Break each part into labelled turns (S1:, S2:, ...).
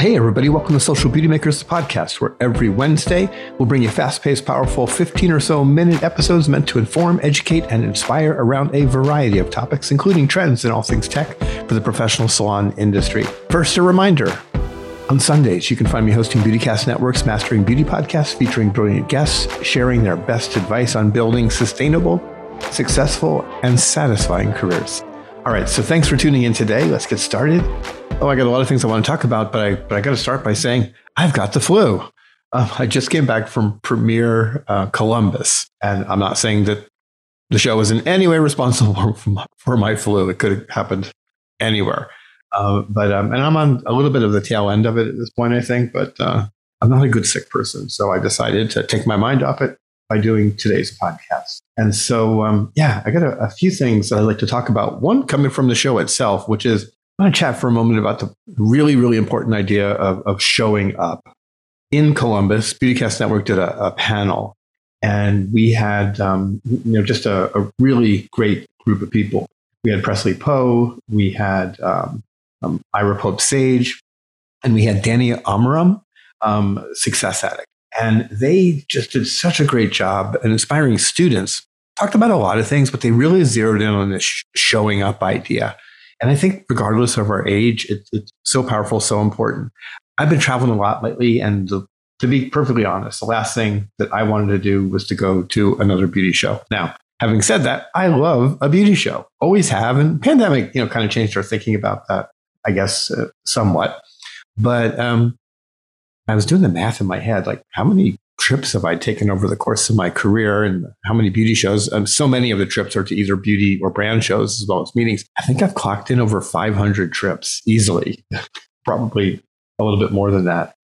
S1: Hey, everybody, welcome to Social Beauty Makers podcast, where every Wednesday we'll bring you fast paced, powerful 15 or so minute episodes meant to inform, educate, and inspire around a variety of topics, including trends in all things tech for the professional salon industry. First, a reminder on Sundays, you can find me hosting Beautycast Network's Mastering Beauty podcast featuring brilliant guests sharing their best advice on building sustainable, successful, and satisfying careers. All right, so thanks for tuning in today. Let's get started. Oh, I got a lot of things I want to talk about, but I but I got to start by saying I've got the flu. Uh, I just came back from Premiere uh, Columbus, and I'm not saying that the show was in any way responsible for my, for my flu. It could have happened anywhere, uh, but um, and I'm on a little bit of the tail end of it at this point, I think. But uh, I'm not a good sick person, so I decided to take my mind off it by doing today's podcast. And so, um, yeah, I got a, a few things that I'd like to talk about. One coming from the show itself, which is I want to chat for a moment about the really, really important idea of, of showing up. In Columbus, Beautycast Network did a, a panel, and we had um, you know just a, a, really great group of people. We had Presley Poe, we had um, um, Ira Pope Sage, and we had Danny Amorim, um, Success Addict, and they just did such a great job and inspiring students. Talked about a lot of things, but they really zeroed in on this showing up idea and I think, regardless of our age, it, it's so powerful, so important. I've been traveling a lot lately, and the, to be perfectly honest, the last thing that I wanted to do was to go to another beauty show. Now, having said that, I love a beauty show, always have, and pandemic, you know, kind of changed our thinking about that, I guess, uh, somewhat. But um, I was doing the math in my head, like how many trips have I taken over the course of my career and how many beauty shows? Um, so many of the trips are to either beauty or brand shows as well as meetings. I think I've clocked in over 500 trips easily, probably a little bit more than that.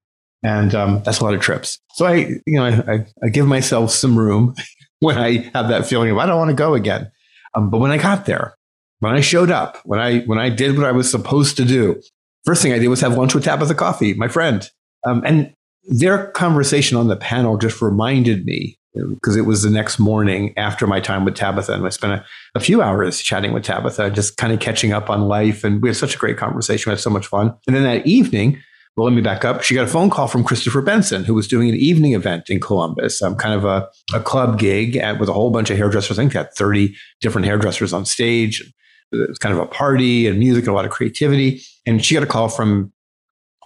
S1: And um, that's a lot of trips. So I, you know, I, I, give myself some room when I have that feeling of I don't want to go again. Um, but when I got there, when I showed up, when I when I did what I was supposed to do, first thing I did was have lunch with Tabatha Coffey, my friend. Um, and their conversation on the panel just reminded me because it was the next morning after my time with Tabatha, and I spent a, a, few hours chatting with Tabatha, just kind of catching up on life. And we had such a great conversation. We had so much fun. And then that evening, well, let me back up. She got a phone call from Christopher Benson, who was doing an evening event in Columbus, um, kind of a, a club gig at, with a whole bunch of hairdressers. I think they had 30 different hairdressers on stage. It was kind of a party and music and a lot of creativity. And she got a call from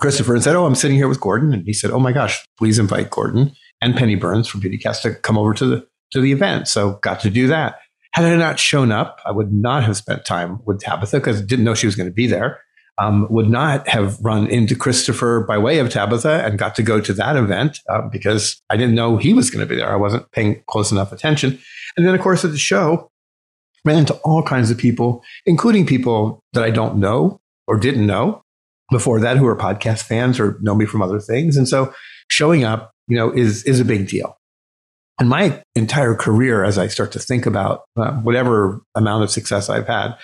S1: Christopher and said, Oh, I'm sitting here with Gordon. And he said, Oh my gosh, please invite Gordon and Penny Burns from Beautycast to come over to the to the event. So got to do that. Had I not shown up, I would not have spent time with Tabatha because I didn't know she was going to be there. Um, would not have run into Christopher by way of Tabatha and got to go to that event uh, because I didn't know he was going to be there. I wasn't paying close enough attention. And then, of course, at the show, ran into all kinds of people, including people that I don't know or didn't know before that who are podcast fans or know me from other things. And so showing up, you know, is, is a big deal. And my entire career, as I start to think about uh, whatever amount of success I've had,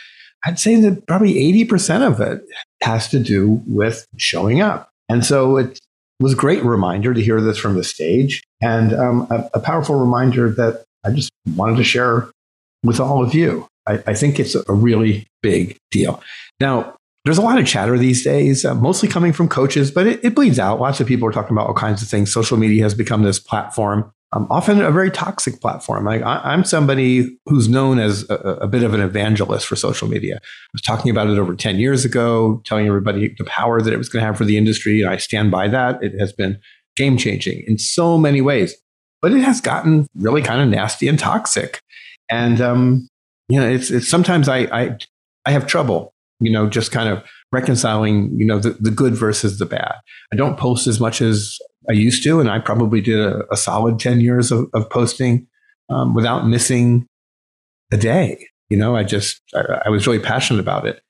S1: I'd say that probably 80% of it has to do with showing up. And so it was a great reminder to hear this from the stage and um, a, a, powerful reminder that I just wanted to share with all of you. I, I think it's a really big deal. Now, there's a lot of chatter these days, uh, mostly coming from coaches, but it, it, bleeds out. Lots of people are talking about all kinds of things. Social media has become this platform, um, often a very toxic platform. Like I, am somebody who's known as a, a, bit of an evangelist for social media. I was talking about it over 10 years ago, telling everybody the power that it was going to have for the industry. And I stand by that. It has been game changing in so many ways, but it has gotten really kind of nasty and toxic. And, um, you know, it's, it's sometimes I, I, I have trouble you know, just kind of reconciling, you know, the, the good versus the bad. I don't post as much as I used to, and I probably did a, a solid 10 years of, of posting um, without missing a day. You know, I just, I, I, was really passionate about it.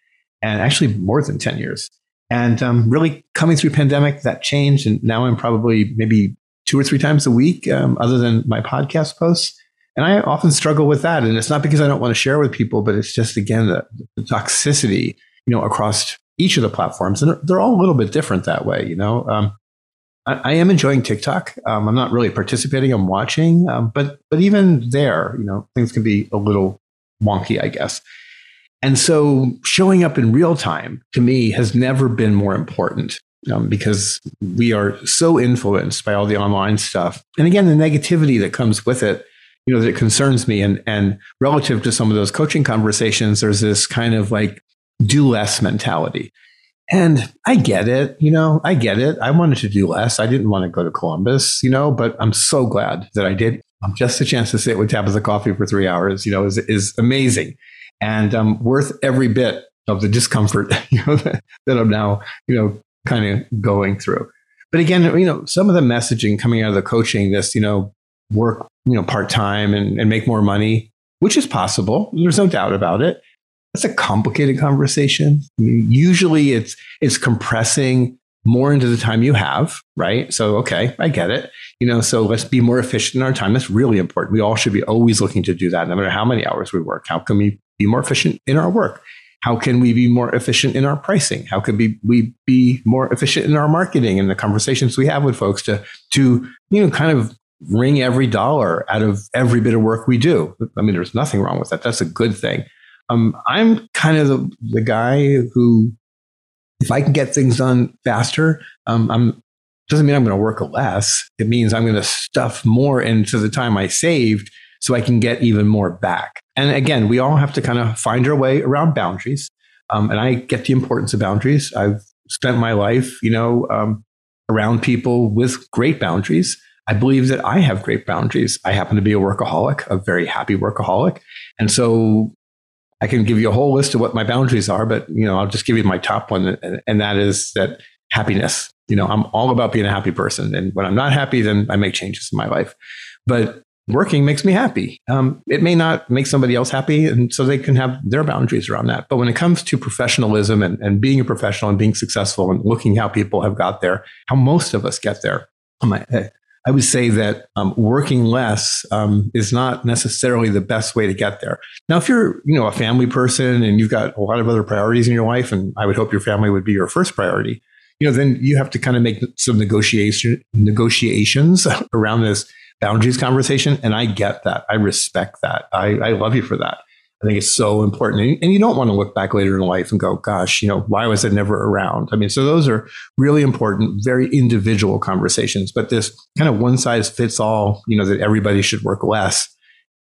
S1: And actually, more than 10 years. And um, really coming through pandemic, that changed. And now I'm probably maybe two or three times a week, um, other than my podcast posts. And I often struggle with that. And it's not because I don't want to share with people, but it's just, again, the, the toxicity, you know, across each of the platforms. And they're all a little bit different that way, you know. Um, I, am enjoying TikTok. Um, I'm not really participating, I'm watching. Um, but, but even there, you know, things can be a little wonky, I guess. And so showing up in real time to me has never been more important um, because we are so influenced by all the online stuff. And again, the negativity that comes with it, you know, that concerns me. And, and relative to some of those coaching conversations, there's this kind of like do less mentality. And I get it, you know, I get it. I wanted to do less. I didn't want to go to Columbus, you know, but I'm so glad that I did. Um, just the chance to sit with Tabatha Coffey for three hours, you know, is, is amazing and um, worth every bit of the discomfort, you know, that, that I'm now, you know, kind of going through. But again, you know, some of the messaging coming out of the coaching, this, you know, work, you know, part time and, and make more money, which is possible. There's no doubt about it. That's a complicated conversation. I mean, usually it's it's compressing more into the time you have, right? So, okay, I get it. You know, so let's be more efficient in our time. That's really important. We all should be always looking to do that, no matter how many hours we work. How can we be more efficient in our work? How can we be more efficient in our pricing? How can we, we be more efficient in our marketing and the conversations we have with folks to, to, you know, kind of wring every dollar out of every bit of work we do? I mean, there's nothing wrong with that. That's a good thing. Um, I'm kind of the, the guy who, if I can get things done faster, um, I'm doesn't mean I'm going to work less. It means I'm going to stuff more into the time I saved so I can get even more back. And again, we all have to kind of find our way around boundaries. Um, and I get the importance of boundaries. I've spent my life, you know, um, around people with great boundaries. I believe that I have great boundaries. I happen to be a workaholic, a very happy workaholic. And so I can give you a whole list of what my boundaries are, but you know, I'll just give you my top one, and, that is that happiness. You know, I'm all about being a happy person, and when I'm not happy, then I make changes in my life. But working makes me happy. Um, it may not make somebody else happy, and so they can have their boundaries around that. But when it comes to professionalism and, and being a professional and being successful and looking how people have got there, how most of us get there, I would say that um, working less um, is not necessarily the best way to get there. Now, if you're, you know, a family person and you've got a lot of other priorities in your life, and I would hope your family would be your first priority, you know, then you have to kind of make some negotiation negotiations around this boundaries conversation. And I get that. I respect that. I, I love you for that. I think it's so important. And you don't want to look back later in life and go, gosh, you know, why was I never around? I mean, so those are really important, very individual conversations. But this kind of one size fits all, you know, that everybody should work less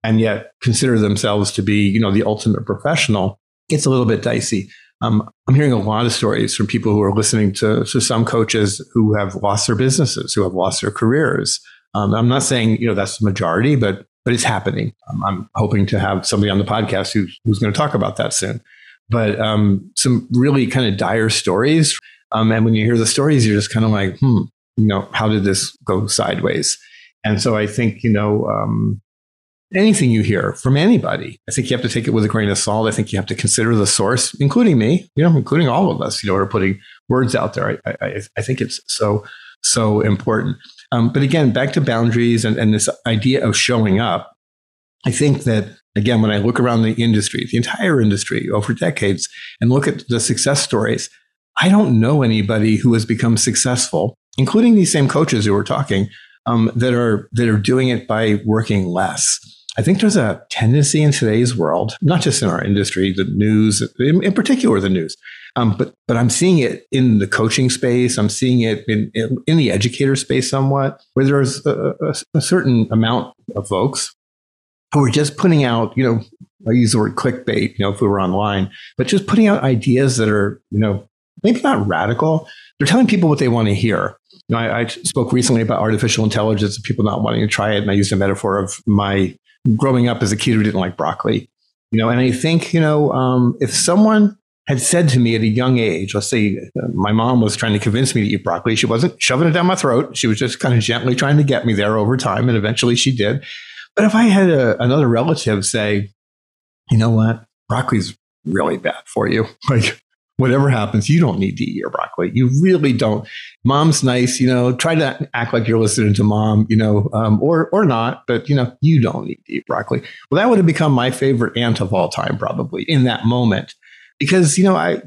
S1: and yet consider themselves to be, you know, the ultimate professional, gets a little bit dicey. Um, I'm hearing a lot of stories from people who are listening to, to some coaches who have lost their businesses, who have lost their careers. Um, I'm not saying, you know, that's the majority, but but it's happening. Um, I'm hoping to have somebody on the podcast who's, who's going to talk about that soon. But um, some really kind of dire stories. Um, and when you hear the stories, you're just kind of like, hmm, you know, how did this go sideways? And so I think, you know, um, anything you hear from anybody, I think you have to take it with a grain of salt. I think you have to consider the source, including me, you know, including all of us, you know, are putting words out there. I, I, I think it's so, so important. Um, but again, back to boundaries and, and this idea of showing up. I think that, again, when I look around the industry, the entire industry over decades, and look at the success stories, I don't know anybody who has become successful, including these same coaches who were talking, um, that are that are doing it by working less. I think there's a tendency in today's world, not just in our industry, the news, in, in particular the news, um, but but I'm seeing it in the coaching space. I'm seeing it in in, in the educator space somewhat, where there's a, a, a, certain amount of folks who are just putting out, you know, I use the word clickbait, you know, if we were online, but just putting out ideas that are, you know, maybe not radical. They're telling people what they want to hear. You know, I, I spoke recently about artificial intelligence and people not wanting to try it, and I used a metaphor of my growing up as a kid who didn't like broccoli. You know, and I think, you know, um, if someone had said to me at a young age, let's say my mom was trying to convince me to eat broccoli. She wasn't shoving it down my throat. She was just kind of gently trying to get me there over time. And eventually she did. But if I had a, another relative say, you know what, broccoli's really bad for you. Like, whatever happens, you don't need to eat your broccoli. You really don't. Mom's nice, you know, try to act like you're listening to mom, you know, um, or, or not, but, you know, you don't need to eat broccoli. Well, that would have become my favorite aunt of all time, probably in that moment because you know I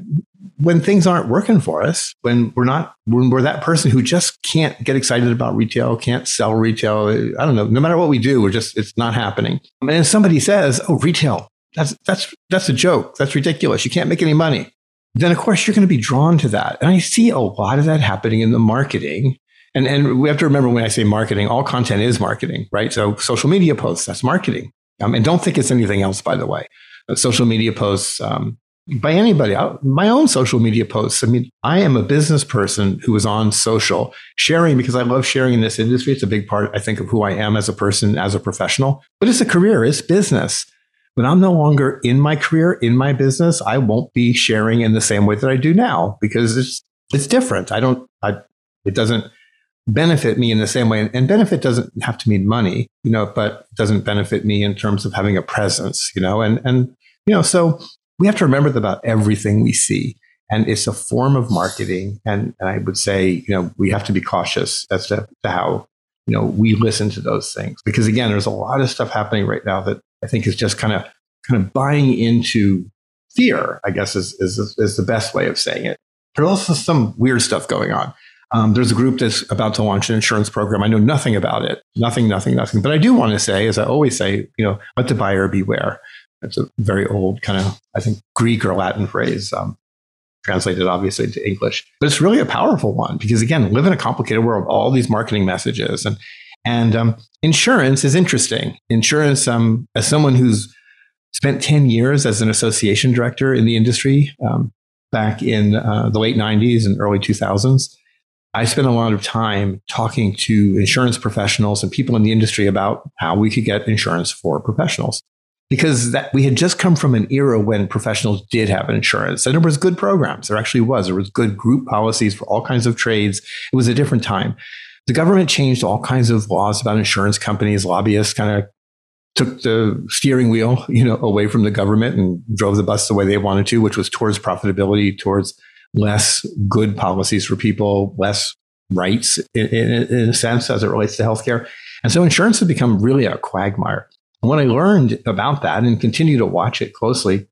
S1: when things aren't working for us, when we're not when we're that person who just can't get excited about retail, can't sell retail, I don't know, no matter what we do, we're just it's not happening. And if somebody says, "Oh, retail, that's that's that's a joke. That's ridiculous. You can't make any money." then of course you're going to be drawn to that. And I see a lot of that happening in the marketing. And, and we have to remember when I say marketing, all content is marketing, right? So social media posts, that's marketing. Um, and don't think it's anything else, by the way. Social media posts um, by anybody, uh, my own social media posts. I mean, I am a business person who is on social sharing because I love sharing in this industry. It's a big part, I think, of who I am as a person, as a professional, but it's a career, it's business. When I'm no longer in my career, in my business, I won't be sharing in the same way that I do now because it's it's different. I don't I it doesn't benefit me in the same way. And benefit doesn't have to mean money, you know, but doesn't benefit me in terms of having a presence, you know, and and you know, so we have to remember that about everything we see. And it's a form of marketing. And, and I would say, you know, we have to be cautious as to, to how, you know, we listen to those things. Because again, there's a lot of stuff happening right now that I think is just kind of kind of buying into fear, I guess is, is, is the best way of saying it. There's also some weird stuff going on. Um, there's a group that's about to launch an insurance program. I know nothing about it, nothing, nothing, nothing. But I do want to say, as I always say, you know, let the buyer beware. It's a very old kind of, I think, Greek or Latin phrase, um, translated obviously into English. But it's really a powerful one because, again, live in a complicated world, all these marketing messages and and um, insurance is interesting. Insurance, um, as someone who's spent 10 years as an association director in the industry um, back in uh, the late 90s and early 2000s, I spent a lot of time talking to insurance professionals and people in the industry about how we could get insurance for professionals. Because that we had just come from an era when professionals did have insurance and there was good programs. There actually was. There was good group policies for all kinds of trades. It was a different time the government changed all kinds of laws about insurance companies. Lobbyists kind of took the steering wheel, you know, away from the government and drove the bus the way they wanted to, which was towards profitability, towards less good policies for people, less rights in, in, in a sense as it relates to healthcare. And so insurance has become really a quagmire. What I learned about that and continue to watch it closely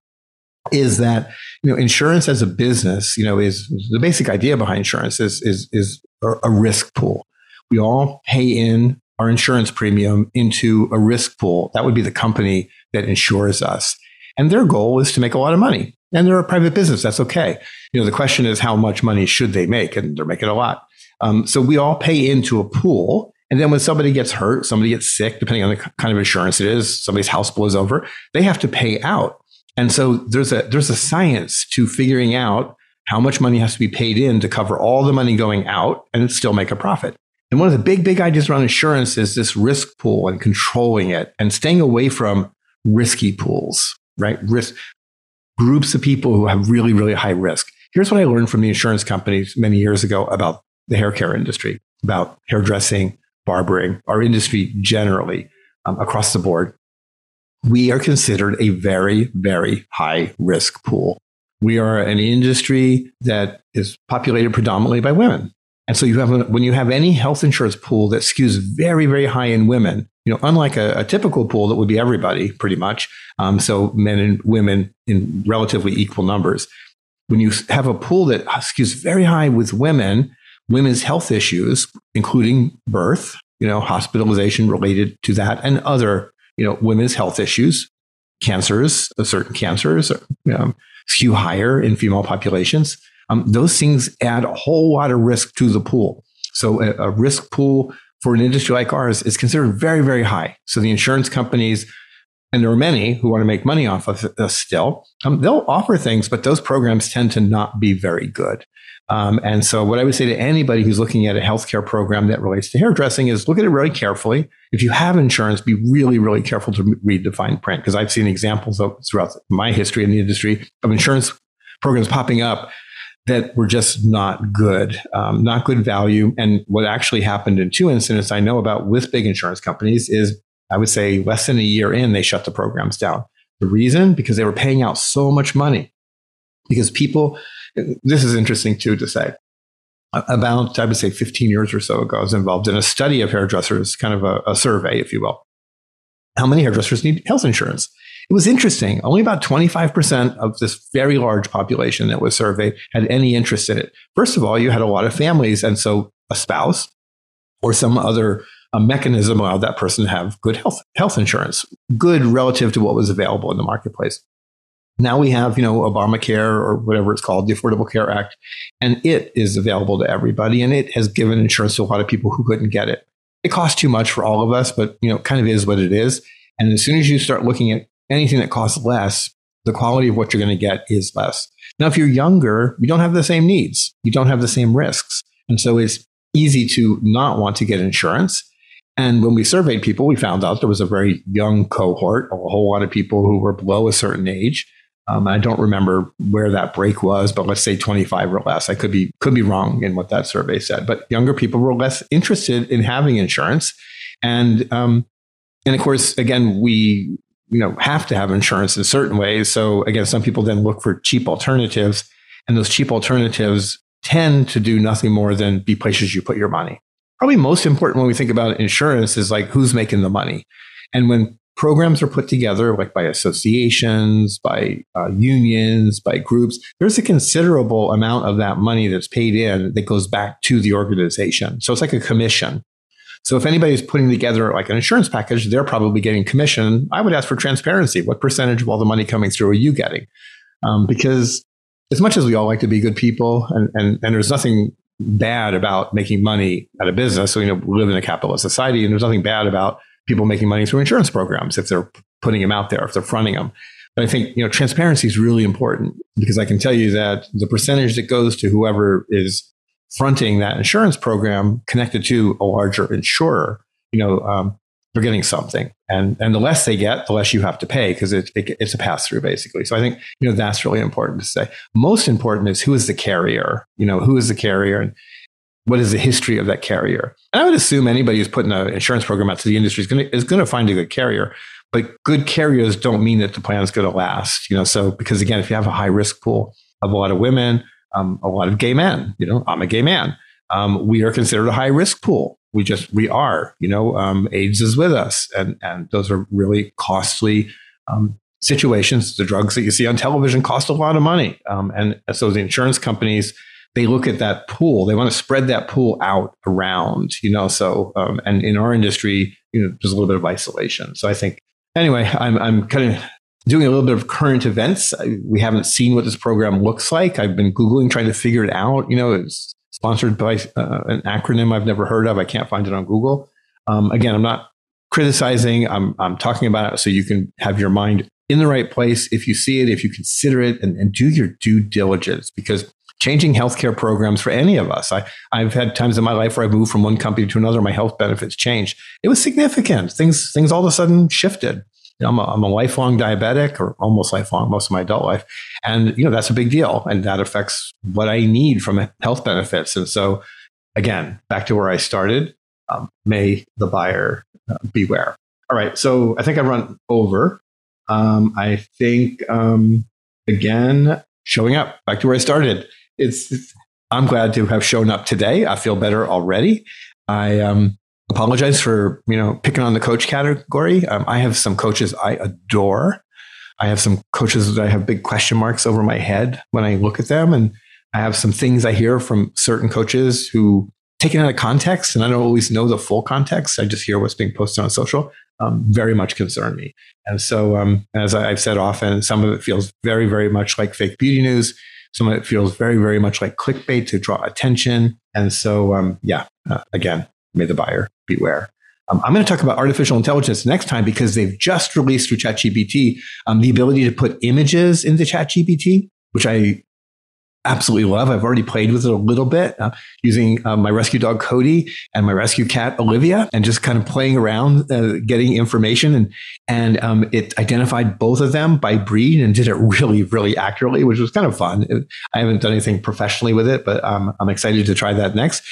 S1: is that you know insurance as a business you know is the basic idea behind insurance is is is a risk pool we all pay in our insurance premium into a risk pool. That would be the company that insures us. And their goal is to make a lot of money. And they're a private business. That's okay. You know, the question is how much money should they make? And they're making a lot. Um, so we all pay into a pool. And then when somebody gets hurt, somebody gets sick, depending on the kind of insurance it is, somebody's house blows over, they have to pay out. And so there's a there's a science to figuring out how much money has to be paid in to cover all the money going out and still make a profit. And one of the big, big ideas around insurance is this risk pool and controlling it and staying away from risky pools, right? Risk groups of people who have really, really high risk. Here's what I learned from the insurance companies many years ago about the hair care industry, about hairdressing, barbering, our industry generally um, across the board. We are considered a very, very high risk pool. We are an industry that is populated predominantly by women. And so you have when you have any health insurance pool that skews very, very high in women, you know, unlike a, a typical pool that would be everybody pretty much. Um, so men and women in relatively equal numbers. When you have a pool that skews very high with women, women's health issues, including birth, you know, hospitalization related to that, and other, you know, women's health issues, cancers, certain cancers, um, skew higher in female populations um, those things add a whole lot of risk to the pool. So a, a risk pool for an industry like ours is considered very, very high. So the insurance companies, and there are many who want to make money off of us still, um, they'll offer things, but those programs tend to not be very good. Um, and so, what I would say to anybody who's looking at a healthcare program that relates to hairdressing is look at it really carefully. If you have insurance, be really, really careful to read the fine print because I've seen examples of, throughout my history in the industry of insurance programs popping up that were just not good, um, not good value. And what actually happened in two incidents I know about with big insurance companies is I would say less than a year in, they shut the programs down. The reason? Because they were paying out so much money. Because people, this is interesting too to say. About, I would say 15 years or so ago, I was involved in a study of hairdressers, kind of a, a survey, if you will. How many hairdressers need health insurance? It was interesting. Only about 25% of this very large population that was surveyed had any interest in it. First of all, you had a lot of families. And so a spouse or some other uh, mechanism allowed that person to have good health, health insurance, good relative to what was available in the marketplace. Now we have, you know, Obamacare or whatever it's called, the Affordable Care Act, and it is available to everybody. And it has given insurance to a lot of people who couldn't get it. It costs too much for all of us, but, you know, kind of is what it is. And as soon as you start looking at anything that costs less, the quality of what you're going to get is less. Now, if you're younger, you don't have the same needs, you don't have the same risks. And so it's easy to not want to get insurance. And when we surveyed people, we found out there was a very young cohort, a whole lot of people who were below a certain age. Um, I don't remember where that break was, but let's say 25 or less. I could be could be wrong in what that survey said, but younger people were less interested in having insurance, and um, and of course, again, we you know have to have insurance in certain ways. So again, some people then look for cheap alternatives, and those cheap alternatives tend to do nothing more than be places you put your money probably most important when we think about insurance is like who's making the money. And when programs are put together, like by associations, by uh, unions, by groups, there's a considerable amount of that money that's paid in that goes back to the organization. So it's like a commission. So if anybody's putting together like an insurance package, they're probably getting commission. I would ask for transparency. What percentage of all the money coming through are you getting? Um, because as much as we all like to be good people, and, and, and there's nothing bad about making money at a business. So, you know, we live in a capitalist society and there's nothing bad about people making money through insurance programs if they're putting them out there, if they're fronting them. But I think, you know, transparency is really important because I can tell you that the percentage that goes to whoever is fronting that insurance program connected to a larger insurer, you know, um, they're getting something. And, and the less they get, the less you have to pay because it, it, it's a pass through basically. So I think, you know, that's really important to say. Most important is who is the carrier? You know, who is the carrier and what is the history of that carrier? And I would assume anybody who's putting an insurance program out to the industry is going to, is going to find a good carrier. But good carriers don't mean that the plan is going to last. You know, so because again, if you have a high risk pool of a lot of women, um, a lot of gay men, you know, I'm a gay man. Um, we are considered a high risk pool we just we are you know um, aids is with us and and those are really costly um, situations the drugs that you see on television cost a lot of money um, and so the insurance companies they look at that pool they want to spread that pool out around you know so um, and in our industry you know there's a little bit of isolation so i think anyway i'm, I'm kind of doing a little bit of current events we haven't seen what this program looks like i've been googling trying to figure it out you know it's sponsored by uh, an acronym I've never heard of. I can't find it on Google. Um, again, I'm not criticizing. I'm, I'm talking about it so you can have your mind in the right place. If you see it, if you consider it, and, and do your due diligence, because changing healthcare programs for any of us. I, I've had times in my life where I've moved from one company to another. My health benefits changed. It was significant. Things things all of a sudden shifted. You know, I'm, a, I'm a lifelong diabetic or almost lifelong, most of my adult life. And, you know, that's a big deal. And that affects what I need from health benefits. And so, again, back to where I started, um, may the buyer uh, beware. All right. So I think I run over. Um, I think, um, again, showing up back to where I started. It's, I'm glad to have shown up today. I feel better already. I um, apologize for you know picking on the coach category. Um, I have some coaches I adore. I have some coaches that I have big question marks over my head when I look at them, and I have some things I hear from certain coaches who taken out of context, and I don't always know the full context. I just hear what's being posted on social. Um, very much concern me, and so um, as I've said often, some of it feels very, very much like fake beauty news. Of it feels very, very much like clickbait to draw attention. And so, um, yeah, uh, again, may the buyer beware. Um, I'm going to talk about artificial intelligence next time because they've just released through ChatGPT um, the ability to put images into ChatGPT, which I absolutely love. I've already played with it a little bit uh, using uh, my rescue dog Cody and my rescue cat Olivia, and just kind of playing around, uh, getting information, and and um, it identified both of them by breed and did it really, really accurately, which was kind of fun. It, I haven't done anything professionally with it, but um, I'm excited to try that next.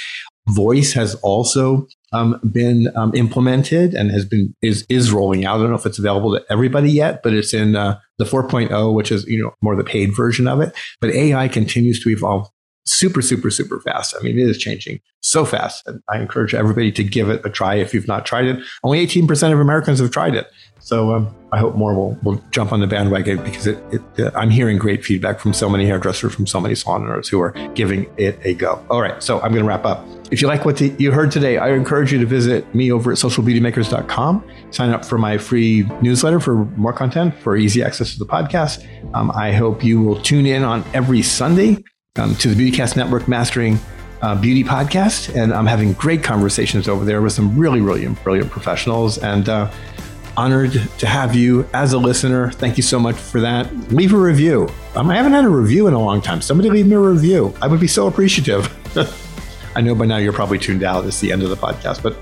S1: Voice has also um, been um, implemented and has been is is rolling out. I don't know if it's available to everybody yet, but it's in uh, the 4.0, which is you know more the paid version of it. But AI continues to evolve super, super, super fast. I mean, it is changing so fast. And I encourage everybody to give it a try if you've not tried it. Only 18% of Americans have tried it. So um, I hope more will, will jump on the bandwagon because it, it, uh, I'm hearing great feedback from so many hairdressers, from so many salon owners who are giving it a go. All right, so I'm going to wrap up. If you like what the, you heard today, I encourage you to visit me over at socialbeautymakers.com. Sign up for my free newsletter for more content, for easy access to the podcast. Um, I hope you will tune in on every Sunday um, to the Beautycast Network Mastering uh, Beauty podcast. And I'm having great conversations over there with some really, really brilliant professionals. And uh, honored to have you as a listener. Thank you so much for that. Leave a review. Um, I haven't had a review in a long time. Somebody leave me a review. I would be so appreciative. I know by now you're probably tuned out. It's the end of the podcast, but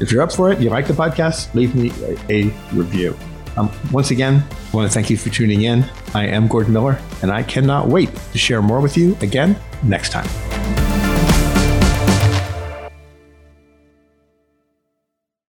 S1: if you're up for it, you like the podcast, leave me a, a review. Um, once again, I want to thank you for tuning in. I am Gordon Miller, and I cannot wait to share more with you again next time.